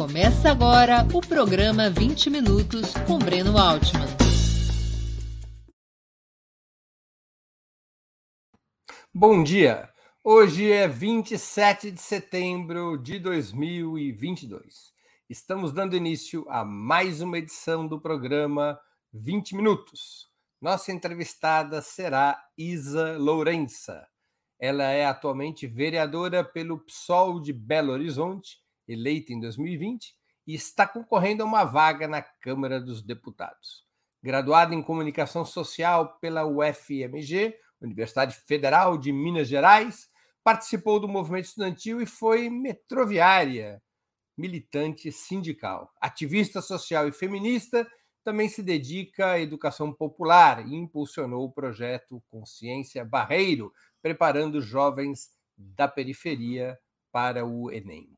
Começa agora o programa 20 Minutos com Breno Altman. Bom dia! Hoje é 27 de setembro de 2022. Estamos dando início a mais uma edição do programa 20 Minutos. Nossa entrevistada será Isa Lourença. Ela é atualmente vereadora pelo PSOL de Belo Horizonte, eleita em 2020, e está concorrendo a uma vaga na Câmara dos Deputados. Graduada em Comunicação Social pela UFMG, Universidade Federal de Minas Gerais, participou do movimento estudantil e foi metroviária, militante sindical. Ativista social e feminista, também se dedica à educação popular e impulsionou o projeto Consciência Barreiro, preparando jovens da periferia para o Enem.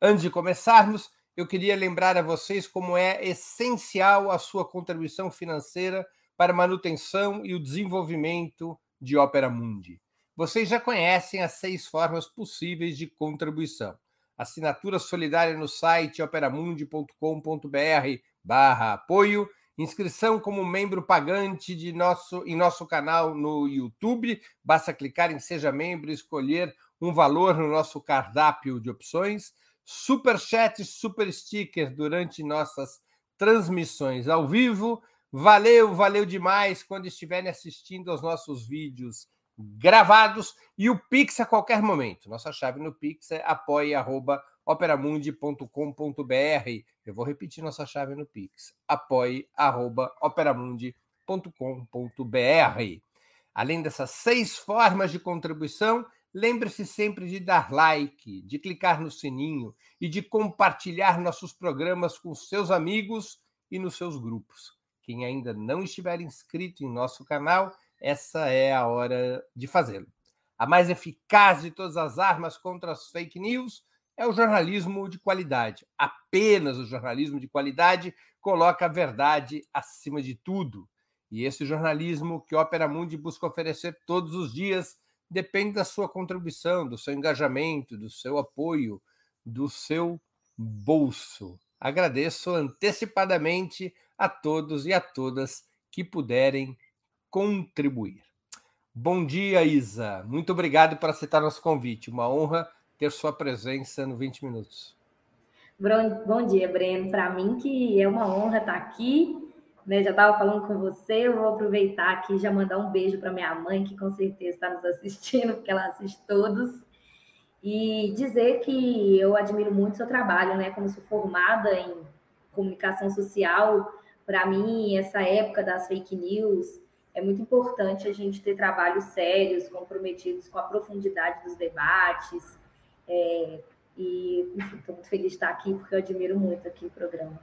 Antes de começarmos, eu queria lembrar a vocês como é essencial a sua contribuição financeira para a manutenção e o desenvolvimento de Opera Mundi. Vocês já conhecem as seis formas possíveis de contribuição. Assinatura solidária no site operamundi.com.br barra apoio Inscrição como membro pagante de nosso, em nosso canal no YouTube. Basta clicar em Seja Membro e escolher um valor no nosso cardápio de opções. Super chat, super sticker durante nossas transmissões ao vivo. Valeu, valeu demais quando estiverem assistindo aos nossos vídeos gravados e o Pix a qualquer momento. Nossa chave no Pix é apoia.operamundi.com.br. Eu vou repetir nossa chave no Pix: apoie.operamundi.com.br. Além dessas seis formas de contribuição, lembre-se sempre de dar like, de clicar no sininho e de compartilhar nossos programas com seus amigos e nos seus grupos. Quem ainda não estiver inscrito em nosso canal, essa é a hora de fazê-lo. A mais eficaz de todas as armas contra as fake news é o jornalismo de qualidade. Apenas o jornalismo de qualidade coloca a verdade acima de tudo. E esse jornalismo que Opera Mundi busca oferecer todos os dias depende da sua contribuição, do seu engajamento, do seu apoio, do seu bolso. Agradeço antecipadamente a todos e a todas que puderem contribuir. Bom dia, Isa. Muito obrigado por aceitar nosso convite. Uma honra ter sua presença no 20 Minutos. Bom dia, Breno. Para mim que é uma honra estar aqui. Né? Já estava falando com você, eu vou aproveitar aqui e já mandar um beijo para minha mãe, que com certeza está nos assistindo, porque ela assiste todos. E dizer que eu admiro muito o seu trabalho, né? Como sou formada em comunicação social, para mim, essa época das fake news, é muito importante a gente ter trabalhos sérios, comprometidos com a profundidade dos debates. É, e estou muito feliz de estar aqui, porque eu admiro muito aqui o programa.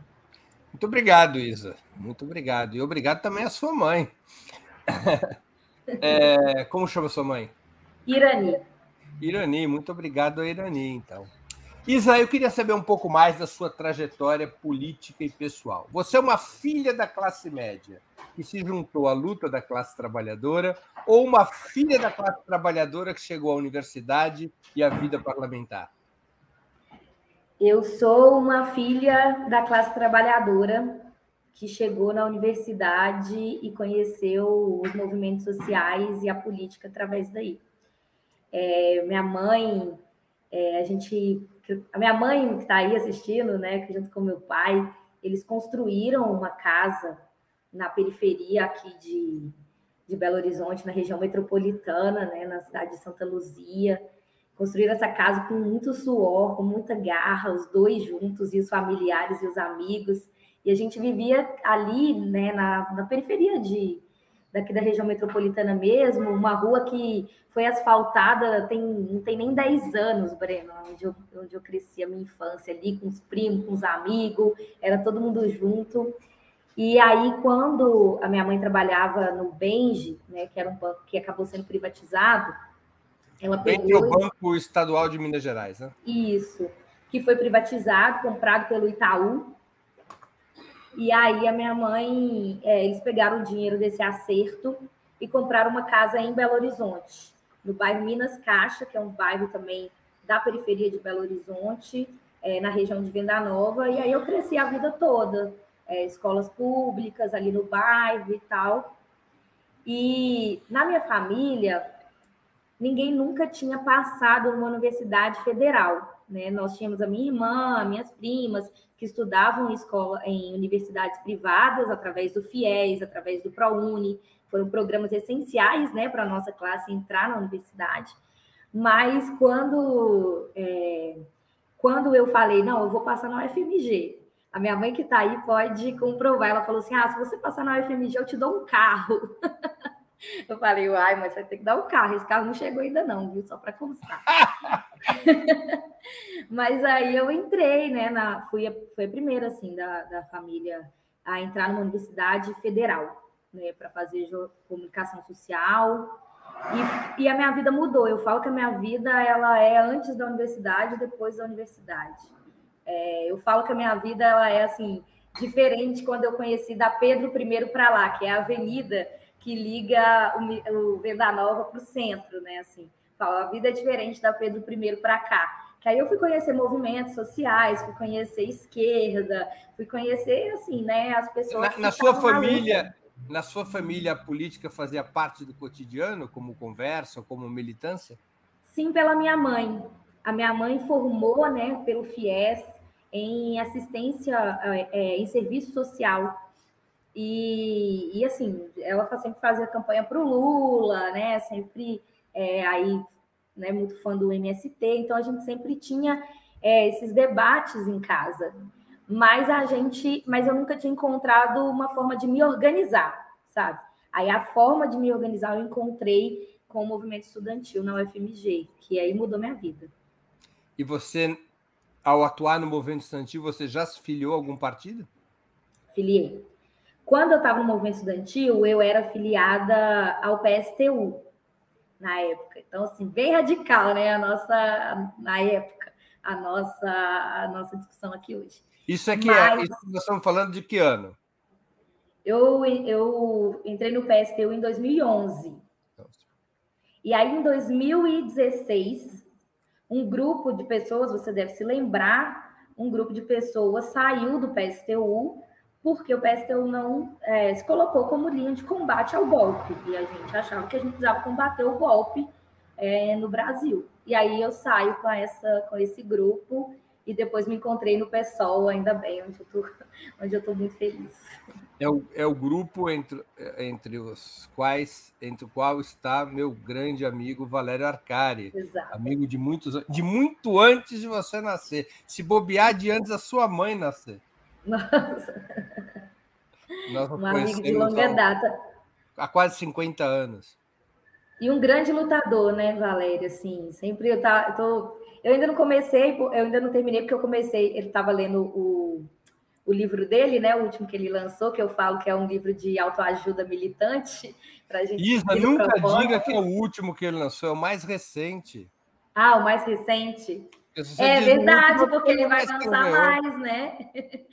Muito obrigado, Isa. Muito obrigado. E obrigado também à sua mãe. É, como chama sua mãe? Irani. Irani, muito obrigado a Irani, então. Isa, eu queria saber um pouco mais da sua trajetória política e pessoal. Você é uma filha da classe média que se juntou à luta da classe trabalhadora ou uma filha da classe trabalhadora que chegou à universidade e à vida parlamentar? Eu sou uma filha da classe trabalhadora que chegou na universidade e conheceu os movimentos sociais e a política através daí. É, minha mãe, é, a gente a minha mãe que está aí assistindo, né, junto com meu pai, eles construíram uma casa na periferia aqui de, de Belo Horizonte, na região metropolitana, né, na cidade de Santa Luzia. Construíram essa casa com muito suor, com muita garra, os dois juntos, e os familiares e os amigos. E a gente vivia ali, né, na, na periferia de, daqui da região metropolitana mesmo, uma rua que foi asfaltada tem, não tem nem 10 anos, Breno, onde eu, onde eu cresci a minha infância ali, com os primos, com os amigos, era todo mundo junto. E aí, quando a minha mãe trabalhava no Benji, né, que era um banco que acabou sendo privatizado, ela pegou... É o Banco Estadual de Minas Gerais, né? Isso, que foi privatizado, comprado pelo Itaú, e aí a minha mãe, é, eles pegaram o dinheiro desse acerto e compraram uma casa em Belo Horizonte, no bairro Minas Caixa, que é um bairro também da periferia de Belo Horizonte, é, na região de Venda Nova, e aí eu cresci a vida toda, é, escolas públicas ali no bairro e tal. E na minha família, ninguém nunca tinha passado numa universidade federal. Né? Nós tínhamos a minha irmã, minhas primas, que estudavam em escola em universidades privadas, através do FIES, através do ProUni, foram programas essenciais né, para a nossa classe entrar na universidade. Mas quando, é, quando eu falei, não, eu vou passar na UFMG, a minha mãe que está aí pode comprovar. Ela falou assim: ah, se você passar na UFMG, eu te dou um carro. Eu falei, uai, mas vai ter que dar o carro. Esse carro não chegou ainda, não, viu? Só para constar. mas aí eu entrei, né? Na, fui, a, fui a primeira, assim, da, da família a entrar numa universidade federal, né? Para fazer comunicação social. E, e, a minha vida mudou. Eu falo que a minha vida ela é antes da universidade e depois da universidade. É, eu falo que a minha vida ela é assim diferente quando eu conheci da Pedro I para lá, que é a avenida que liga o, o Venda Nova para o centro, né? Assim, fala, a vida é diferente da Pedro I para cá. Que aí eu fui conhecer movimentos sociais, fui conhecer esquerda, fui conhecer assim, né, as pessoas. Na, na sua família, na sua família a política fazia parte do cotidiano, como conversa, como militância? Sim, pela minha mãe. A minha mãe formou, né, pelo FIES em assistência é, é em serviço social e, e assim, ela sempre fazia campanha para o Lula, né? Sempre é, aí, né, muito fã do MST, então a gente sempre tinha é, esses debates em casa. Mas a gente, mas eu nunca tinha encontrado uma forma de me organizar, sabe? Aí a forma de me organizar eu encontrei com o movimento estudantil na UFMG, que aí mudou minha vida. E você, ao atuar no movimento estudantil, você já se filiou a algum partido? Filiei. Quando eu estava no movimento estudantil, eu era filiada ao PSTU na época. Então, assim, bem radical, né? A nossa, na época, a nossa, a nossa discussão aqui hoje. Isso é que é, Mas, é, isso nós estamos falando de que ano? Eu, eu entrei no PSTU em 2011. E aí, em 2016, um grupo de pessoas, você deve se lembrar, um grupo de pessoas saiu do PSTU porque o PSTU não é, se colocou como linha de combate ao golpe. E a gente achava que a gente precisava combater o golpe é, no Brasil. E aí eu saio com, essa, com esse grupo e depois me encontrei no PSOL, ainda bem, onde eu tô, onde eu tô muito feliz. É o, é o grupo entre, entre os quais, entre o qual está meu grande amigo Valério Arcari, Exato. amigo de muitos de muito antes de você nascer. Se bobear de antes da sua mãe nascer. Nossa. Nós um amigo de longa data. Há quase 50 anos. E um grande lutador, né, Valéria? Assim, sempre eu, tá, eu tô. Eu ainda não comecei, eu ainda não terminei, porque eu comecei. Ele estava lendo o, o livro dele, né? O último que ele lançou, que eu falo que é um livro de autoajuda militante. Pra gente Isa, nunca propósito. diga que é o último que ele lançou, é o mais recente. Ah, o mais recente? É verdade, porque ele vai lançar mais, né?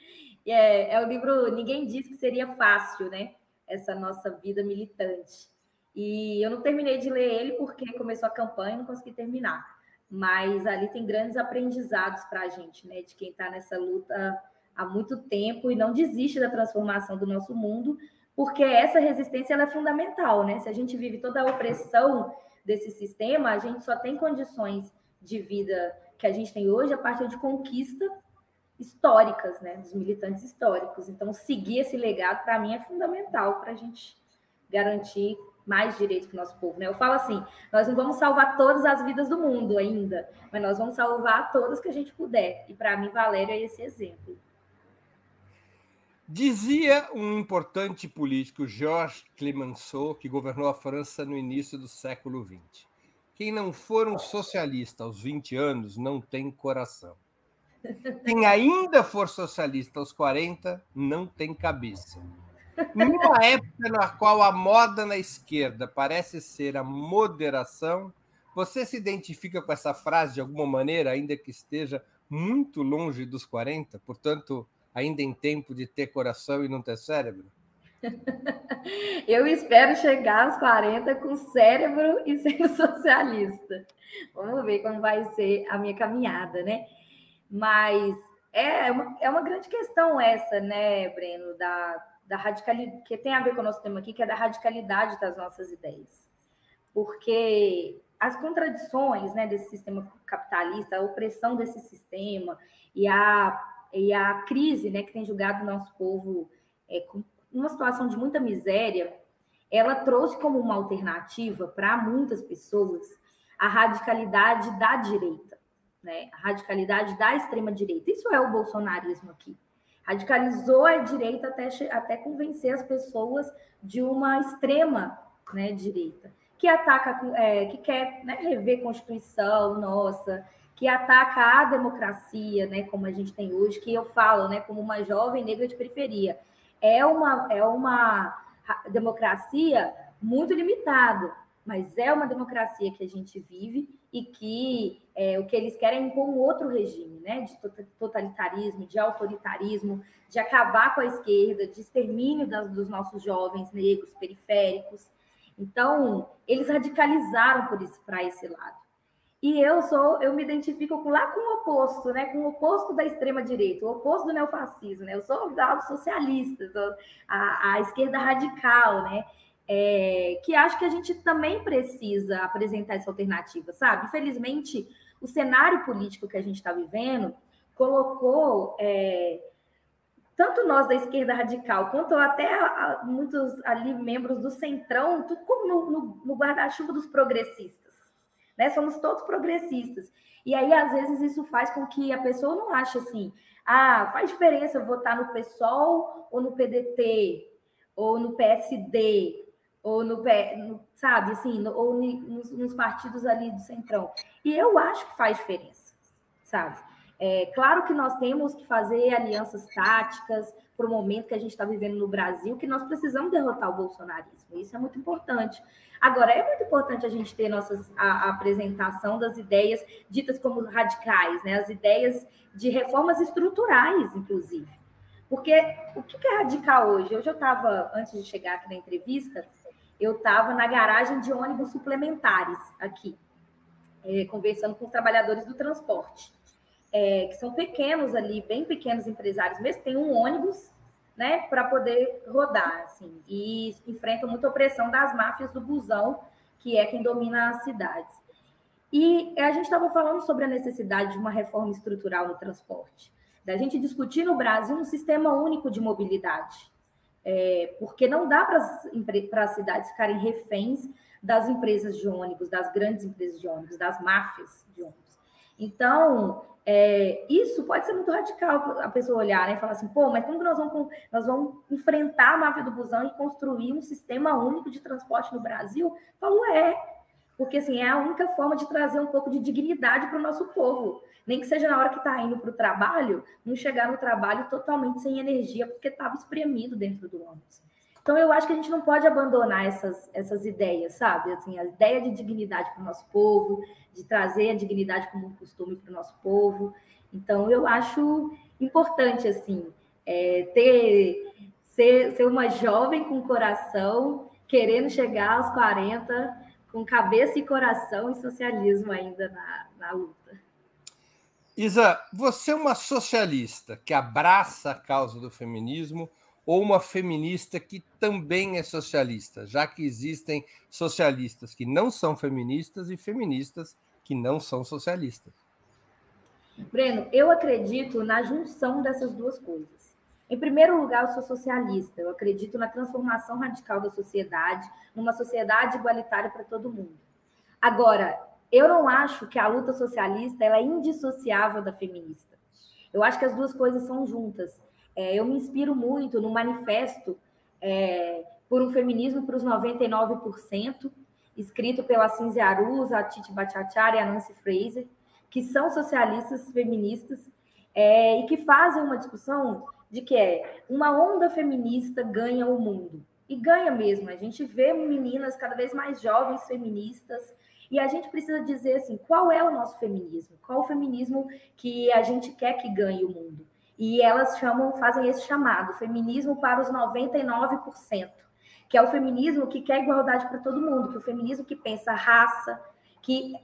É, é o livro Ninguém Diz que Seria Fácil, né? Essa nossa vida militante. E eu não terminei de ler ele porque começou a campanha e não consegui terminar. Mas ali tem grandes aprendizados para a gente, né? De quem está nessa luta há muito tempo e não desiste da transformação do nosso mundo, porque essa resistência é fundamental, né? Se a gente vive toda a opressão desse sistema, a gente só tem condições de vida que a gente tem hoje a partir de conquista históricas, né, dos militantes históricos. Então, seguir esse legado, para mim, é fundamental para a gente garantir mais direitos para o nosso povo. Né? Eu falo assim: nós não vamos salvar todas as vidas do mundo ainda, mas nós vamos salvar todas que a gente puder. E para mim, Valéria é esse exemplo. Dizia um importante político, Georges Clemenceau, que governou a França no início do século XX. Quem não for um socialista aos 20 anos não tem coração. Quem ainda for socialista aos 40 não tem cabeça. Numa época na qual a moda na esquerda parece ser a moderação, você se identifica com essa frase de alguma maneira, ainda que esteja muito longe dos 40, portanto, ainda em tempo de ter coração e não ter cérebro? Eu espero chegar aos 40 com cérebro e sendo socialista. Vamos ver como vai ser a minha caminhada, né? Mas é uma, é uma grande questão essa, né, Breno, da, da radicalidade, que tem a ver com o nosso tema aqui, que é da radicalidade das nossas ideias. Porque as contradições né, desse sistema capitalista, a opressão desse sistema e a, e a crise né, que tem julgado o nosso povo é, com uma situação de muita miséria, ela trouxe como uma alternativa para muitas pessoas a radicalidade da direita, né? a radicalidade da extrema-direita. Isso é o bolsonarismo aqui. Radicalizou a direita até, até convencer as pessoas de uma extrema né, direita que ataca, é, que quer né, rever a Constituição nossa, que ataca a democracia, né, como a gente tem hoje, que eu falo, né, como uma jovem negra de periferia. É uma, é uma democracia muito limitada, mas é uma democracia que a gente vive e que é, o que eles querem é impor um outro regime, né, de totalitarismo, de autoritarismo, de acabar com a esquerda, de extermínio das, dos nossos jovens negros periféricos. Então, eles radicalizaram por isso para esse lado. E eu sou, eu me identifico com, lá com o oposto, né? Com o oposto da extrema direita, o oposto do neofascismo, né? Eu sou da socialista, a, a esquerda radical, né? É, que acho que a gente também precisa apresentar essa alternativa, sabe? Infelizmente, o cenário político que a gente está vivendo colocou é, tanto nós da esquerda radical, quanto até muitos ali membros do Centrão, tudo como no, no, no guarda-chuva dos progressistas. Né? Somos todos progressistas. E aí, às vezes, isso faz com que a pessoa não ache assim, ah, faz diferença votar no PSOL ou no PDT, ou no PSD, ou no, no sabe, assim, ou nos, nos partidos ali do Centrão. E eu acho que faz diferença, sabe? É, claro que nós temos que fazer alianças táticas para o momento que a gente está vivendo no Brasil, que nós precisamos derrotar o bolsonarismo. Isso é muito importante. Agora, é muito importante a gente ter nossas, a, a apresentação das ideias ditas como radicais, né? as ideias de reformas estruturais, inclusive. Porque o que é radical hoje? Hoje eu estava, antes de chegar aqui na entrevista, eu estava na garagem de ônibus suplementares aqui, é, conversando com os trabalhadores do transporte é, que são pequenos ali, bem pequenos empresários mesmo, tem um ônibus, né, para poder rodar, assim, e enfrentam muita opressão das máfias do busão, que é quem domina as cidades. E a gente estava falando sobre a necessidade de uma reforma estrutural no transporte, da gente discutir no Brasil um sistema único de mobilidade, é, porque não dá para as cidades ficarem reféns das empresas de ônibus, das grandes empresas de ônibus, das máfias de ônibus. Então, é, isso pode ser muito radical a pessoa olhar né, e falar assim, pô, mas como que nós vamos, nós vamos enfrentar a máfia do busão e construir um sistema único de transporte no Brasil? Falo, é, porque assim, é a única forma de trazer um pouco de dignidade para o nosso povo. Nem que seja na hora que está indo para o trabalho, não chegar no trabalho totalmente sem energia, porque estava espremido dentro do ônibus. Então, eu acho que a gente não pode abandonar essas, essas ideias, sabe? Assim, a ideia de dignidade para o nosso povo, de trazer a dignidade como um costume para o nosso povo. Então, eu acho importante, assim, é, ter, ser, ser uma jovem com coração, querendo chegar aos 40, com cabeça e coração e socialismo ainda na, na luta. Isa, você é uma socialista que abraça a causa do feminismo ou uma feminista que também é socialista, já que existem socialistas que não são feministas e feministas que não são socialistas. Breno, eu acredito na junção dessas duas coisas. Em primeiro lugar, eu sou socialista. Eu acredito na transformação radical da sociedade, numa sociedade igualitária para todo mundo. Agora, eu não acho que a luta socialista ela é indissociável da feminista. Eu acho que as duas coisas são juntas. É, eu me inspiro muito no manifesto é, por um feminismo para os 99%, escrito pela Cinzia Aruz, a Titi Bhattacharya e a Nancy Fraser, que são socialistas feministas é, e que fazem uma discussão de que é uma onda feminista ganha o mundo. E ganha mesmo. A gente vê meninas cada vez mais jovens feministas e a gente precisa dizer assim, qual é o nosso feminismo? Qual o feminismo que a gente quer que ganhe o mundo? E elas chamam, fazem esse chamado, feminismo para os 99%, que é o feminismo que quer igualdade para todo mundo, que é o feminismo que pensa raça, que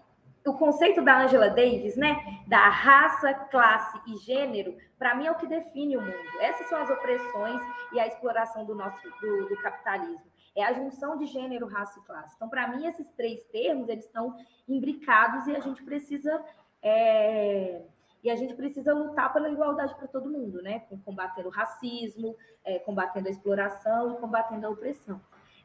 o conceito da Angela Davis, né, da raça, classe e gênero, para mim é o que define o mundo. Essas são as opressões e a exploração do nosso do, do capitalismo. É a junção de gênero, raça e classe. Então, para mim, esses três termos eles estão imbricados e a gente precisa é, e a gente precisa lutar pela igualdade para todo mundo, né? Combatendo o racismo, é, combatendo a exploração e combatendo a opressão.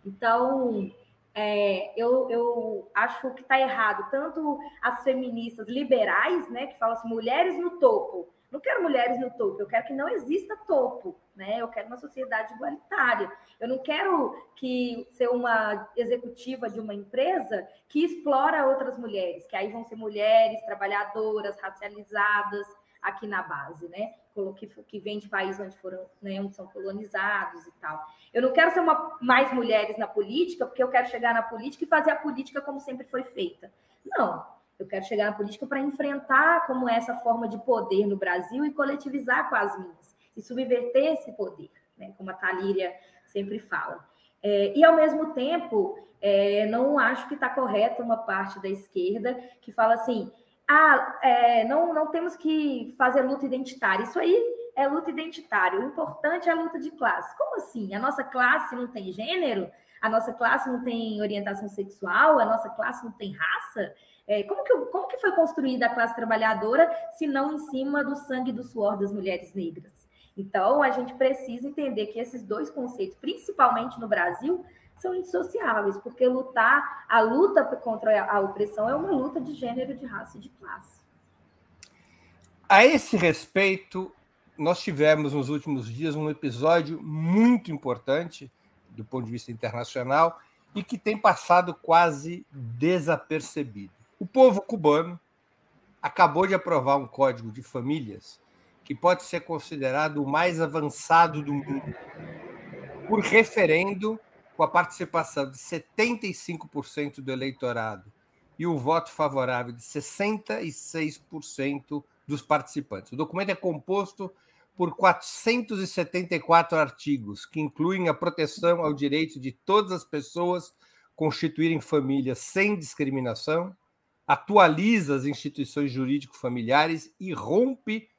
Então, é, eu, eu acho que está errado tanto as feministas liberais, né, que falam assim, mulheres no topo. Não quero mulheres no topo, eu quero que não exista topo, né? Eu quero uma sociedade igualitária. Eu não quero que ser uma executiva de uma empresa que explora outras mulheres, que aí vão ser mulheres trabalhadoras, racializadas aqui na base, né? Que, que vem de países onde foram, né, onde são colonizados e tal. Eu não quero ser uma, mais mulheres na política, porque eu quero chegar na política e fazer a política como sempre foi feita. Não, eu quero chegar na política para enfrentar como é essa forma de poder no Brasil e coletivizar com as minhas, e subverter esse poder, né, como a Talíria sempre fala. É, e, ao mesmo tempo, é, não acho que está correta uma parte da esquerda que fala assim, ah, é, não, não temos que fazer luta identitária. Isso aí é luta identitária. O importante é a luta de classe. Como assim? A nossa classe não tem gênero? A nossa classe não tem orientação sexual? A nossa classe não tem raça? É, como, que, como que foi construída a classe trabalhadora se não em cima do sangue e do suor das mulheres negras? Então, a gente precisa entender que esses dois conceitos, principalmente no Brasil, são indissociáveis, porque lutar, a luta contra a opressão é uma luta de gênero, de raça e de classe. A esse respeito, nós tivemos nos últimos dias um episódio muito importante do ponto de vista internacional e que tem passado quase desapercebido. O povo cubano acabou de aprovar um código de famílias que pode ser considerado o mais avançado do mundo, por referendo com a participação de 75% do eleitorado e o voto favorável de 66% dos participantes. O documento é composto por 474 artigos, que incluem a proteção ao direito de todas as pessoas constituírem famílias sem discriminação, atualiza as instituições jurídico-familiares e rompe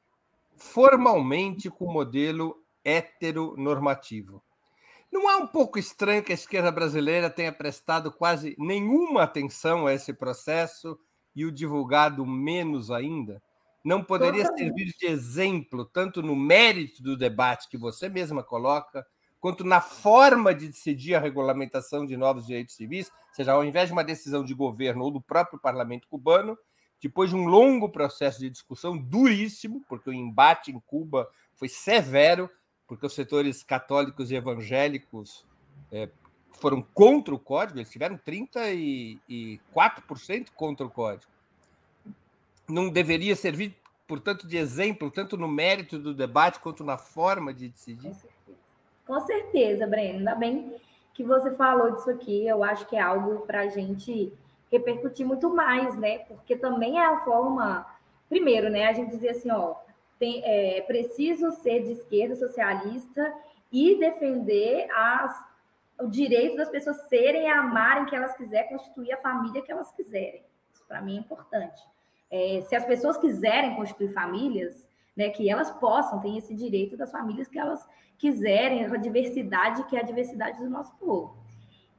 formalmente com o modelo heteronormativo. Não é um pouco estranho que a esquerda brasileira tenha prestado quase nenhuma atenção a esse processo e o divulgado menos ainda? Não poderia servir de exemplo, tanto no mérito do debate que você mesma coloca, quanto na forma de decidir a regulamentação de novos direitos civis, ou seja, ao invés de uma decisão de governo ou do próprio parlamento cubano, depois de um longo processo de discussão duríssimo, porque o embate em Cuba foi severo, porque os setores católicos e evangélicos é, foram contra o código, eles tiveram 34% contra o código. Não deveria servir, portanto, de exemplo, tanto no mérito do debate quanto na forma de decidir? Com certeza, Breno. Ainda bem que você falou disso aqui. Eu acho que é algo para a gente repercutir muito mais, né? Porque também é a forma. Primeiro, né? A gente dizer assim, ó, tem, é preciso ser de esquerda socialista e defender as, o direito das pessoas serem, amarem que elas quiserem, constituir a família que elas quiserem. Isso para mim é importante. É, se as pessoas quiserem constituir famílias, né, que elas possam, ter esse direito das famílias que elas quiserem, a diversidade que é a diversidade do nosso povo.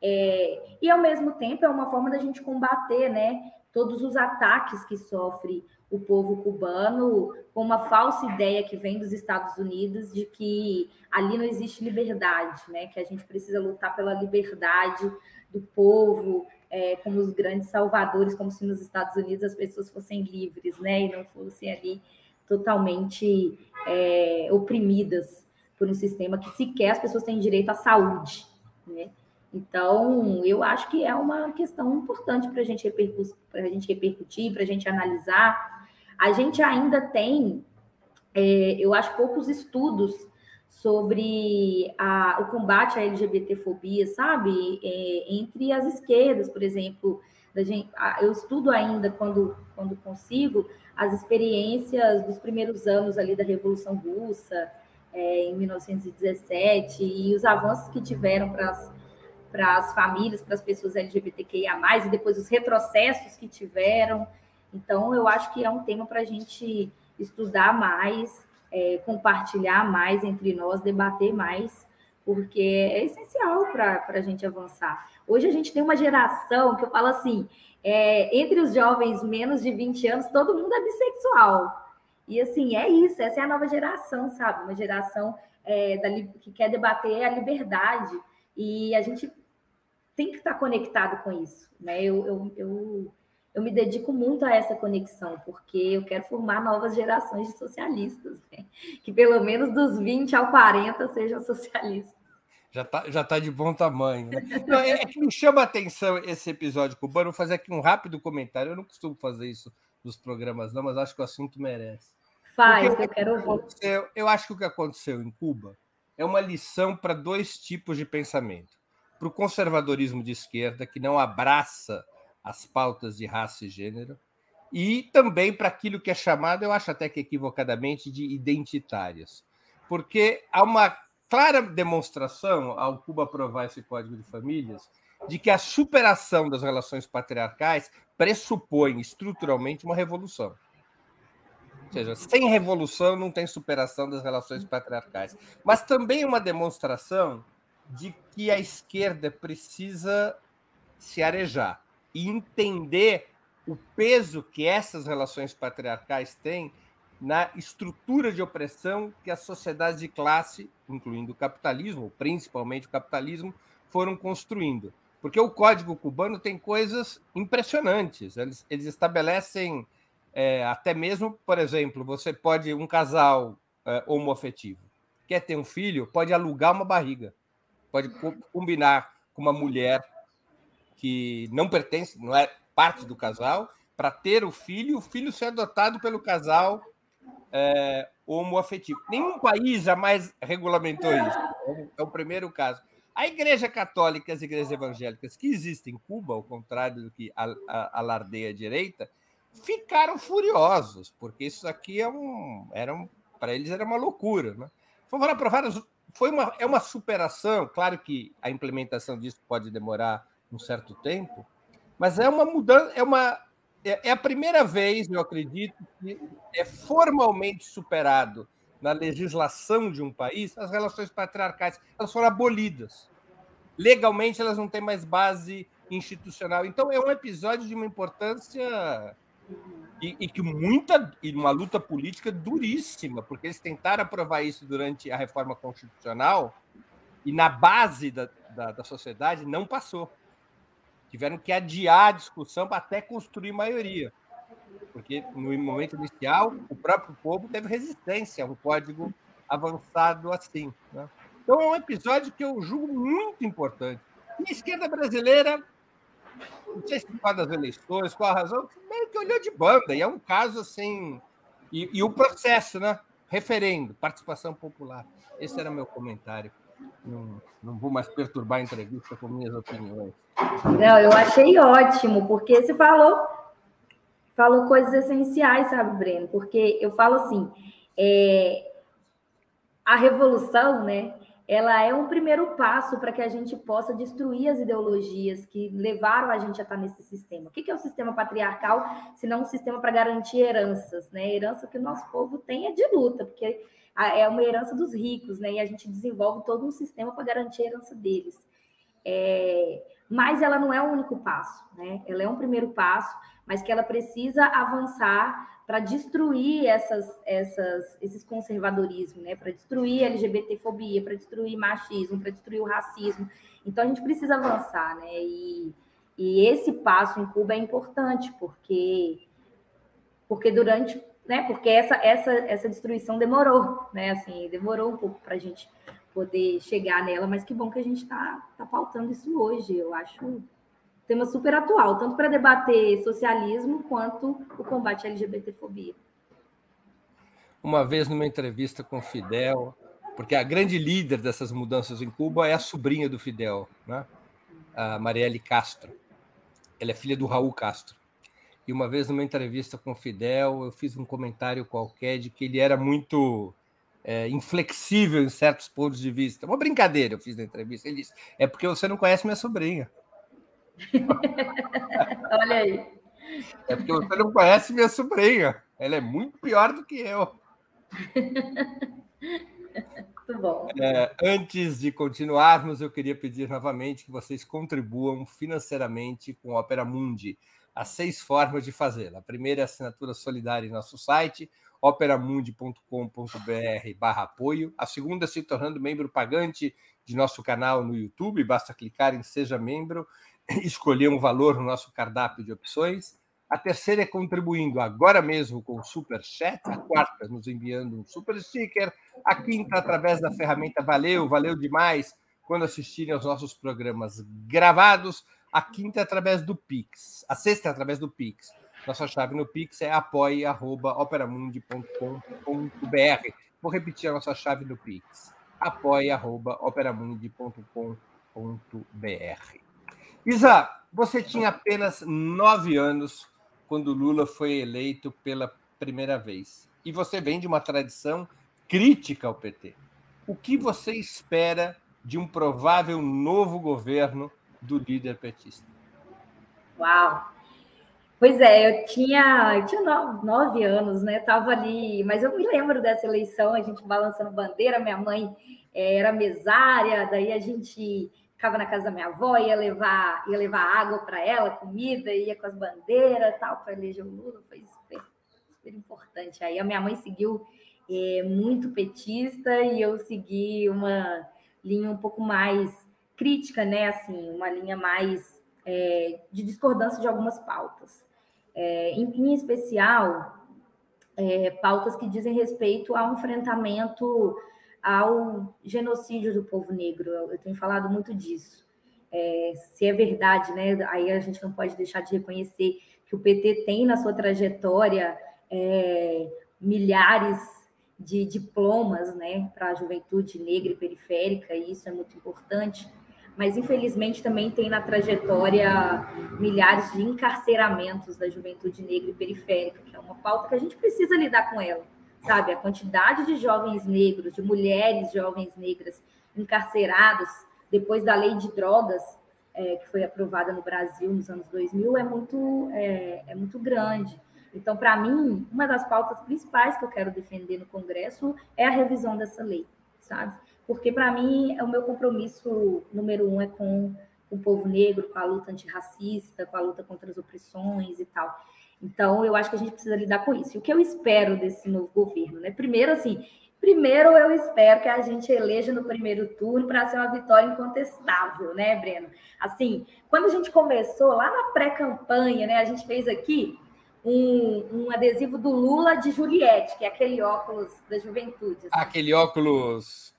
É, e ao mesmo tempo é uma forma da gente combater, né, todos os ataques que sofre o povo cubano com uma falsa ideia que vem dos Estados Unidos de que ali não existe liberdade, né? Que a gente precisa lutar pela liberdade do povo, é, como os grandes salvadores, como se nos Estados Unidos as pessoas fossem livres, né? E não fossem ali totalmente é, oprimidas por um sistema que sequer as pessoas têm direito à saúde, né? Então, eu acho que é uma questão importante para a gente repercutir, para a gente analisar, a gente ainda tem, é, eu acho, poucos estudos sobre a, o combate à LGBTfobia, sabe? É, entre as esquerdas, por exemplo. Gente, eu estudo ainda, quando, quando consigo, as experiências dos primeiros anos ali da Revolução Russa, é, em 1917, e os avanços que tiveram para as para as famílias, para as pessoas LGBTQIA+, e depois os retrocessos que tiveram, Então, eu acho que é um tema para a gente estudar mais, é, compartilhar mais entre nós, debater mais, porque é essencial para a gente avançar. Hoje a gente tem uma geração que eu falo assim: é, entre os jovens menos de 20 anos, todo mundo é bissexual. E assim, é isso, essa é a nova geração, sabe? Uma geração é, da, que quer debater a liberdade. E a gente tem que estar conectado com isso. Né? Eu, eu, eu, eu me dedico muito a essa conexão, porque eu quero formar novas gerações de socialistas, né? que pelo menos dos 20 ao 40 sejam socialistas. Já está já tá de bom tamanho. Né? Não, é, é, que me chama a atenção esse episódio cubano. Vou fazer aqui um rápido comentário. Eu não costumo fazer isso nos programas, não, mas acho que o assunto merece. Faz, Porque eu quero ouvir. Eu acho que o que aconteceu em Cuba é uma lição para dois tipos de pensamento para o conservadorismo de esquerda, que não abraça as pautas de raça e gênero, e também para aquilo que é chamado, eu acho até que equivocadamente, de identitárias. Porque há uma clara demonstração, ao Cuba aprovar esse Código de Famílias, de que a superação das relações patriarcais pressupõe estruturalmente uma revolução. Ou seja, sem revolução não tem superação das relações patriarcais. Mas também uma demonstração de que a esquerda precisa se arejar e entender o peso que essas relações patriarcais têm na estrutura de opressão que as sociedades de classe, incluindo o capitalismo, principalmente o capitalismo, foram construindo. Porque o Código Cubano tem coisas impressionantes. Eles, eles estabelecem é, até mesmo, por exemplo, você pode, um casal é, homoafetivo, quer ter um filho, pode alugar uma barriga pode combinar com uma mulher que não pertence, não é parte do casal, para ter o filho, o filho ser adotado pelo casal é, homoafetivo. Nenhum país jamais regulamentou isso. É o primeiro caso. A Igreja Católica e as igrejas evangélicas que existem em Cuba, ao contrário do que alardeia a direita, ficaram furiosos, porque isso aqui é um, era um, para eles era uma loucura. Né? Foram aprovadas foi uma, é uma superação. Claro que a implementação disso pode demorar um certo tempo, mas é uma mudança, é uma é, é a primeira vez, eu acredito, que é formalmente superado na legislação de um país as relações patriarcais. Elas foram abolidas. Legalmente, elas não têm mais base institucional. Então, é um episódio de uma importância e, e, que muita e uma luta política duríssima, porque eles tentaram aprovar isso durante a reforma constitucional e na base da, da, da sociedade não passou. Tiveram que adiar a discussão para até construir maioria, porque no momento inicial o próprio povo teve resistência um código avançado assim. Né? Então é um episódio que eu julgo muito importante. E a esquerda brasileira causa das eleições, qual a razão, meio que olhou de banda, e é um caso assim. E, e o processo, né? Referendo, participação popular. Esse era meu comentário. Não, não vou mais perturbar a entrevista com minhas opiniões. Não, eu achei ótimo, porque você falou, falou coisas essenciais, sabe, Breno? Porque eu falo assim, é, a revolução, né? Ela é um primeiro passo para que a gente possa destruir as ideologias que levaram a gente a estar nesse sistema. O que é o sistema patriarcal, se não um sistema para garantir heranças? Né? A herança que o nosso povo tem é de luta, porque é uma herança dos ricos, né? e a gente desenvolve todo um sistema para garantir a herança deles. É... Mas ela não é o único passo, né? ela é um primeiro passo, mas que ela precisa avançar para destruir essas, essas, esses conservadorismos, né? para destruir a LGBTfobia, para destruir machismo, para destruir o racismo. Então a gente precisa avançar, né? E, e esse passo em Cuba é importante, porque, porque durante. Né? Porque essa, essa, essa destruição demorou, né? Assim, demorou um pouco para a gente poder chegar nela, mas que bom que a gente está tá pautando isso hoje. Eu acho tema super atual, tanto para debater socialismo quanto o combate à LGBTfobia. Uma vez numa entrevista com Fidel, porque a grande líder dessas mudanças em Cuba é a sobrinha do Fidel, né? a Marielle Castro. Ela é filha do Raul Castro. E uma vez numa entrevista com Fidel, eu fiz um comentário qualquer de que ele era muito é, inflexível em certos pontos de vista. Uma brincadeira eu fiz na entrevista. Ele disse: é porque você não conhece minha sobrinha. Olha aí. É porque você não conhece minha sobrinha. Ela é muito pior do que eu. Muito bom. É, antes de continuarmos, eu queria pedir novamente que vocês contribuam financeiramente com o Opera Mundi. Há seis formas de fazê-la. A primeira é a assinatura solidária em nosso site, operamundi.com.br barra apoio. A segunda é se tornando membro pagante de nosso canal no YouTube. Basta clicar em Seja Membro, escolher um valor no nosso cardápio de opções. A terceira é contribuindo agora mesmo com o Super Chat. A quarta, nos enviando um super sticker. A quinta, através da ferramenta Valeu, valeu demais quando assistirem aos nossos programas gravados. A quinta, através do Pix. A sexta, através do Pix. Nossa chave no Pix é apoia.operamundi.com.br. Vou repetir a nossa chave no Pix. apoia.operamundi.com.br. Isa, você tinha apenas nove anos quando Lula foi eleito pela primeira vez. E você vem de uma tradição crítica ao PT. O que você espera de um provável novo governo do líder petista? Uau! Pois é, eu tinha, eu tinha nove, nove anos, né? Tava ali, mas eu me lembro dessa eleição, a gente balançando bandeira, minha mãe é, era mesária, daí a gente ficava na casa da minha avó, ia levar, ia levar água para ela, comida, ia com as bandeiras tal, para eleger o Lula, foi super, super importante. Aí a minha mãe seguiu é, muito petista e eu segui uma linha um pouco mais crítica, né? Assim, uma linha mais é, de discordância de algumas pautas. É, em, em, especial, pautas que dizem respeito ao enfrentamento ao genocídio do povo negro. Eu, tenho falado muito disso. É, se é verdade, né? Aí a gente não pode deixar de reconhecer que o PT tem na sua trajetória é, milhares de diplomas, né, para a juventude negra e periférica, e isso é muito importante. Mas infelizmente também tem na trajetória milhares de encarceramentos da juventude negra e periférica, que é uma pauta que a gente precisa lidar com ela sabe? A quantidade de jovens negros, de mulheres jovens negras encarcerados depois da lei de drogas é, que foi aprovada no Brasil nos anos 2000 é muito, é, é muito grande. Então, para mim, uma das pautas principais que eu quero defender no Congresso é a revisão dessa lei, sabe? Porque, para mim, o meu compromisso número um é com o povo negro, com a luta antirracista, com a luta contra as opressões e tal. Então, eu acho que a gente precisa lidar com isso. E o que eu espero desse novo governo, né? Primeiro, assim, primeiro eu espero que a gente eleja no primeiro turno para ser uma vitória incontestável, né, Breno? Assim, quando a gente começou lá na pré-campanha, né, a gente fez aqui um, um, adesivo do Lula de Juliette, que é aquele óculos da juventude. Assim. Aquele óculos.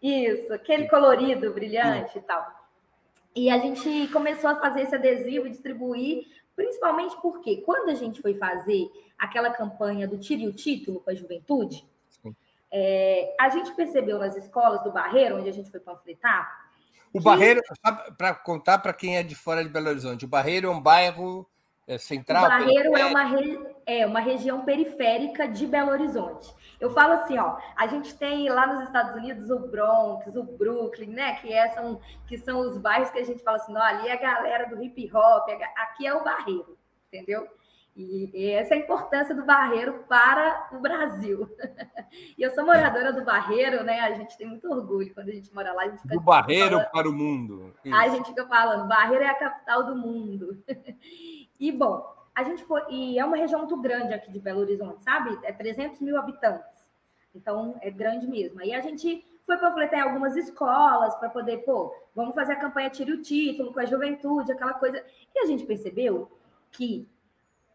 Isso, aquele colorido, brilhante e tal. E a gente começou a fazer esse adesivo e distribuir Principalmente porque quando a gente foi fazer aquela campanha do Tire o Título com a juventude, é, a gente percebeu nas escolas do Barreiro, onde a gente foi panfletar. O que... Barreiro, para contar para quem é de fora de Belo Horizonte, o Barreiro é um bairro é, central. O Barreiro é uma, é uma região periférica de Belo Horizonte. Eu falo assim, ó, a gente tem lá nos Estados Unidos o Bronx, o Brooklyn, né? Que, é, são, que são os bairros que a gente fala assim, ó, ali é a galera do hip hop, aqui é o Barreiro, entendeu? E, e essa é a importância do Barreiro para o Brasil. e eu sou moradora do Barreiro, né? A gente tem muito orgulho quando a gente mora lá. do Barreiro falando, para o mundo. Isso. A gente fica falando, Barreiro é a capital do mundo. e, bom, a gente foi, e é uma região muito grande aqui de Belo Horizonte, sabe? É 300 mil habitantes. Então, é grande mesmo. Aí a gente foi panfletar em algumas escolas para poder, pô, vamos fazer a campanha Tire o Título com a juventude, aquela coisa. E a gente percebeu que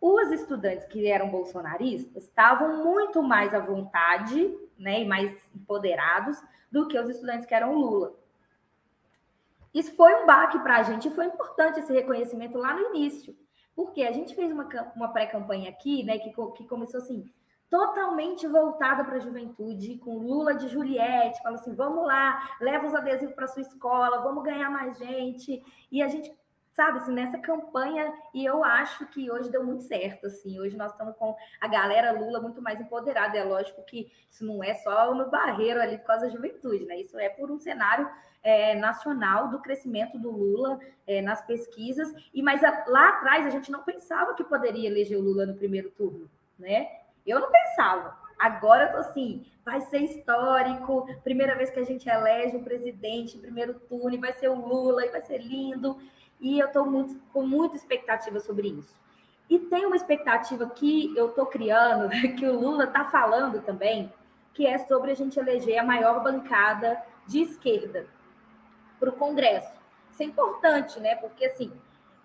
os estudantes que eram bolsonaristas estavam muito mais à vontade, né, e mais empoderados do que os estudantes que eram Lula. Isso foi um baque para a gente e foi importante esse reconhecimento lá no início. Porque a gente fez uma, uma pré-campanha aqui, né, que, que começou assim, totalmente voltada para a juventude, com Lula de Juliette, falou assim: vamos lá, leva os adesivos para sua escola, vamos ganhar mais gente. E a gente sabe, assim, nessa campanha, e eu acho que hoje deu muito certo, assim, hoje nós estamos com a galera Lula muito mais empoderada, é lógico que isso não é só no barreiro ali por causa da juventude, né, isso é por um cenário é, nacional do crescimento do Lula é, nas pesquisas, e mas a, lá atrás a gente não pensava que poderia eleger o Lula no primeiro turno, né, eu não pensava, agora eu tô assim, vai ser histórico, primeira vez que a gente elege um presidente primeiro turno, e vai ser o Lula, e vai ser lindo, e eu estou com muita expectativa sobre isso. E tem uma expectativa que eu estou criando, que o Lula está falando também, que é sobre a gente eleger a maior bancada de esquerda para o Congresso. Isso é importante, né? Porque assim,